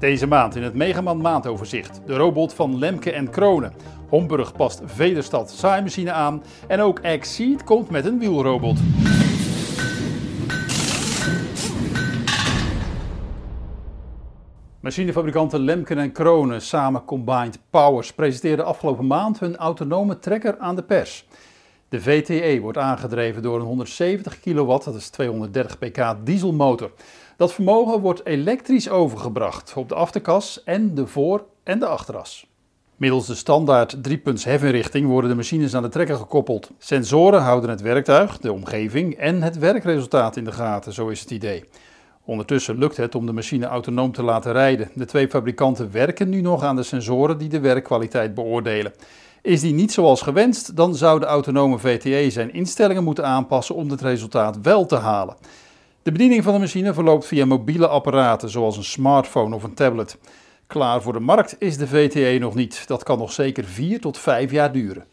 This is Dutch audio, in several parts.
Deze maand in het Megaman maandoverzicht. De robot van Lemke en Kronen. Homburg past Vederstad saaimachine aan. En ook Exceed komt met een wielrobot. Machinefabrikanten Lemken en Kronen, samen Combined Powers, presenteerden afgelopen maand hun autonome trekker aan de pers. De VTE wordt aangedreven door een 170 kW, dat is 230 pk dieselmotor. Dat vermogen wordt elektrisch overgebracht op de achterkas en de voor- en de achteras. Middels de standaard 3-punts hefinrichting worden de machines aan de trekker gekoppeld. Sensoren houden het werktuig, de omgeving en het werkresultaat in de gaten, zo is het idee. Ondertussen lukt het om de machine autonoom te laten rijden. De twee fabrikanten werken nu nog aan de sensoren die de werkkwaliteit beoordelen. Is die niet zoals gewenst, dan zou de autonome VTE zijn instellingen moeten aanpassen om het resultaat wel te halen. De bediening van de machine verloopt via mobiele apparaten zoals een smartphone of een tablet. Klaar voor de markt is de VTE nog niet. Dat kan nog zeker 4 tot 5 jaar duren.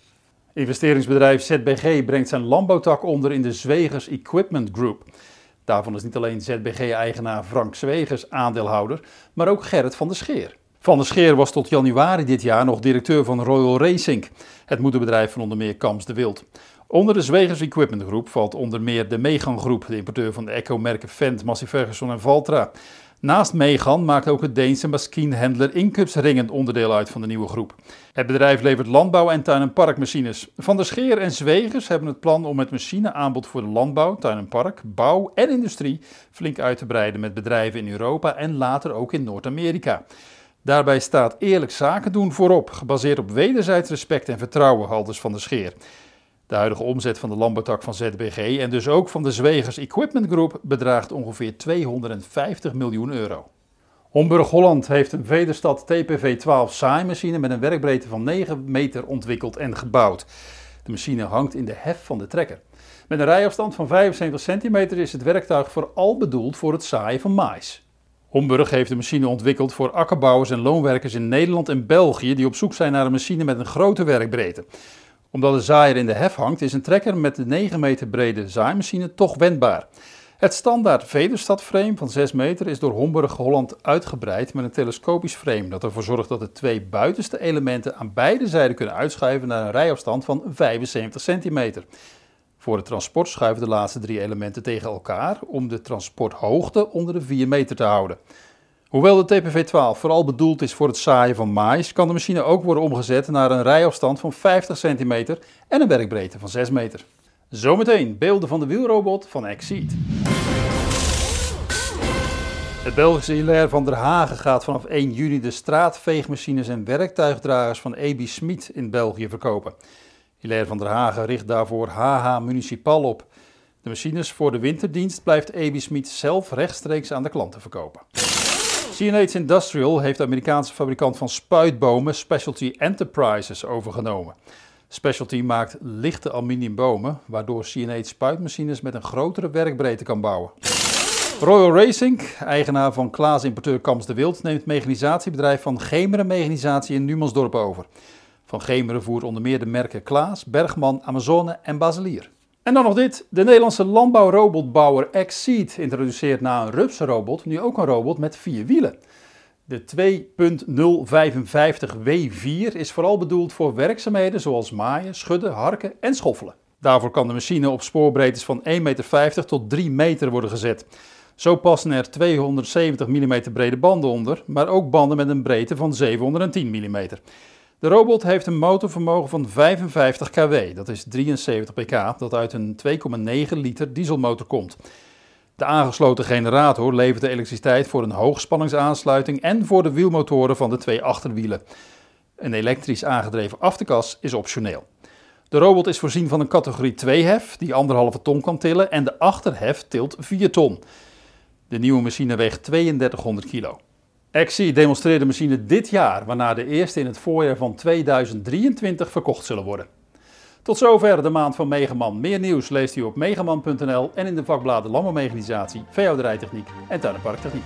Investeringsbedrijf ZBG brengt zijn landbouwtak onder in de Zwegers Equipment Group. Daarvan is niet alleen ZBG-eigenaar Frank Zwegers aandeelhouder, maar ook Gerrit van der Scheer. Van der Scheer was tot januari dit jaar nog directeur van Royal Racing, het moederbedrijf van onder meer Kams de Wild. Onder de Zwegers Equipment Groep valt onder meer de Megan Groep, de importeur van de Eco-merken Fendt, Massey Ferguson en Valtra. Naast Megan maakt ook het Deense maskienhandler Incups Ringen onderdeel uit van de nieuwe groep. Het bedrijf levert landbouw- en tuin- en parkmachines. Van der Scheer en Zwegers hebben het plan om het machineaanbod voor de landbouw, tuin- en park, bouw en industrie flink uit te breiden met bedrijven in Europa en later ook in Noord-Amerika. Daarbij staat eerlijk zaken doen voorop, gebaseerd op wederzijds respect en vertrouwen, aldus van der Scheer. De huidige omzet van de landbouwtak van ZBG en dus ook van de Zwegers Equipment Group bedraagt ongeveer 250 miljoen euro. Homburg Holland heeft een Vederstad TPV-12 saaimachine met een werkbreedte van 9 meter ontwikkeld en gebouwd. De machine hangt in de hef van de trekker. Met een rijafstand van 75 centimeter is het werktuig vooral bedoeld voor het zaaien van maïs. Homburg heeft de machine ontwikkeld voor akkerbouwers en loonwerkers in Nederland en België die op zoek zijn naar een machine met een grote werkbreedte omdat de zaaier in de hef hangt, is een trekker met de 9 meter brede zaaimachine toch wendbaar. Het standaard Vederstad-frame van 6 meter is door Homburg Holland uitgebreid met een telescopisch frame dat ervoor zorgt dat de twee buitenste elementen aan beide zijden kunnen uitschuiven naar een rijafstand van 75 centimeter. Voor het transport schuiven de laatste drie elementen tegen elkaar om de transporthoogte onder de 4 meter te houden. Hoewel de TPV-12 vooral bedoeld is voor het zaaien van maïs, kan de machine ook worden omgezet naar een rijafstand van 50 centimeter en een werkbreedte van 6 meter. Zometeen beelden van de wielrobot van Exceed. Het Belgische Hilaire van der Hagen gaat vanaf 1 juni de straatveegmachines en werktuigdragers van AB Smit in België verkopen. Hilaire van der Hagen richt daarvoor HH Municipal op. De machines voor de winterdienst blijft AB Smit zelf rechtstreeks aan de klanten verkopen. CNH Industrial heeft de Amerikaanse fabrikant van spuitbomen Specialty Enterprises overgenomen. Specialty maakt lichte aluminiumbomen, waardoor CNH spuitmachines met een grotere werkbreedte kan bouwen. Royal Racing, eigenaar van Klaas importeur Kams de Wild, neemt mechanisatiebedrijf van Gemeren Mechanisatie in Numansdorp over. Van Gemeren voert onder meer de merken Klaas, Bergman, Amazone en Baselier. En dan nog dit. De Nederlandse landbouwrobotbouwer Exceed introduceert na een rupsrobot nu ook een robot met vier wielen. De 2.055 W4 is vooral bedoeld voor werkzaamheden zoals maaien, schudden, harken en schoffelen. Daarvoor kan de machine op spoorbreedtes van 1,50 meter tot 3 meter worden gezet. Zo passen er 270 mm brede banden onder, maar ook banden met een breedte van 710 mm. De robot heeft een motorvermogen van 55 kW, dat is 73 pk, dat uit een 2,9 liter dieselmotor komt. De aangesloten generator levert de elektriciteit voor een hoogspanningsaansluiting en voor de wielmotoren van de twee achterwielen. Een elektrisch aangedreven achterkas is optioneel. De robot is voorzien van een categorie 2-hef die anderhalve ton kan tillen en de achterhef tilt 4 ton. De nieuwe machine weegt 3200 kilo. Exi demonstreert de machine dit jaar, waarna de eerste in het voorjaar van 2023 verkocht zullen worden. Tot zover de maand van Megaman. Meer nieuws leest u op megaman.nl en in de vakbladen Landbouwmechanisatie, Veehouderijtechniek en Tuin- en Parktechniek.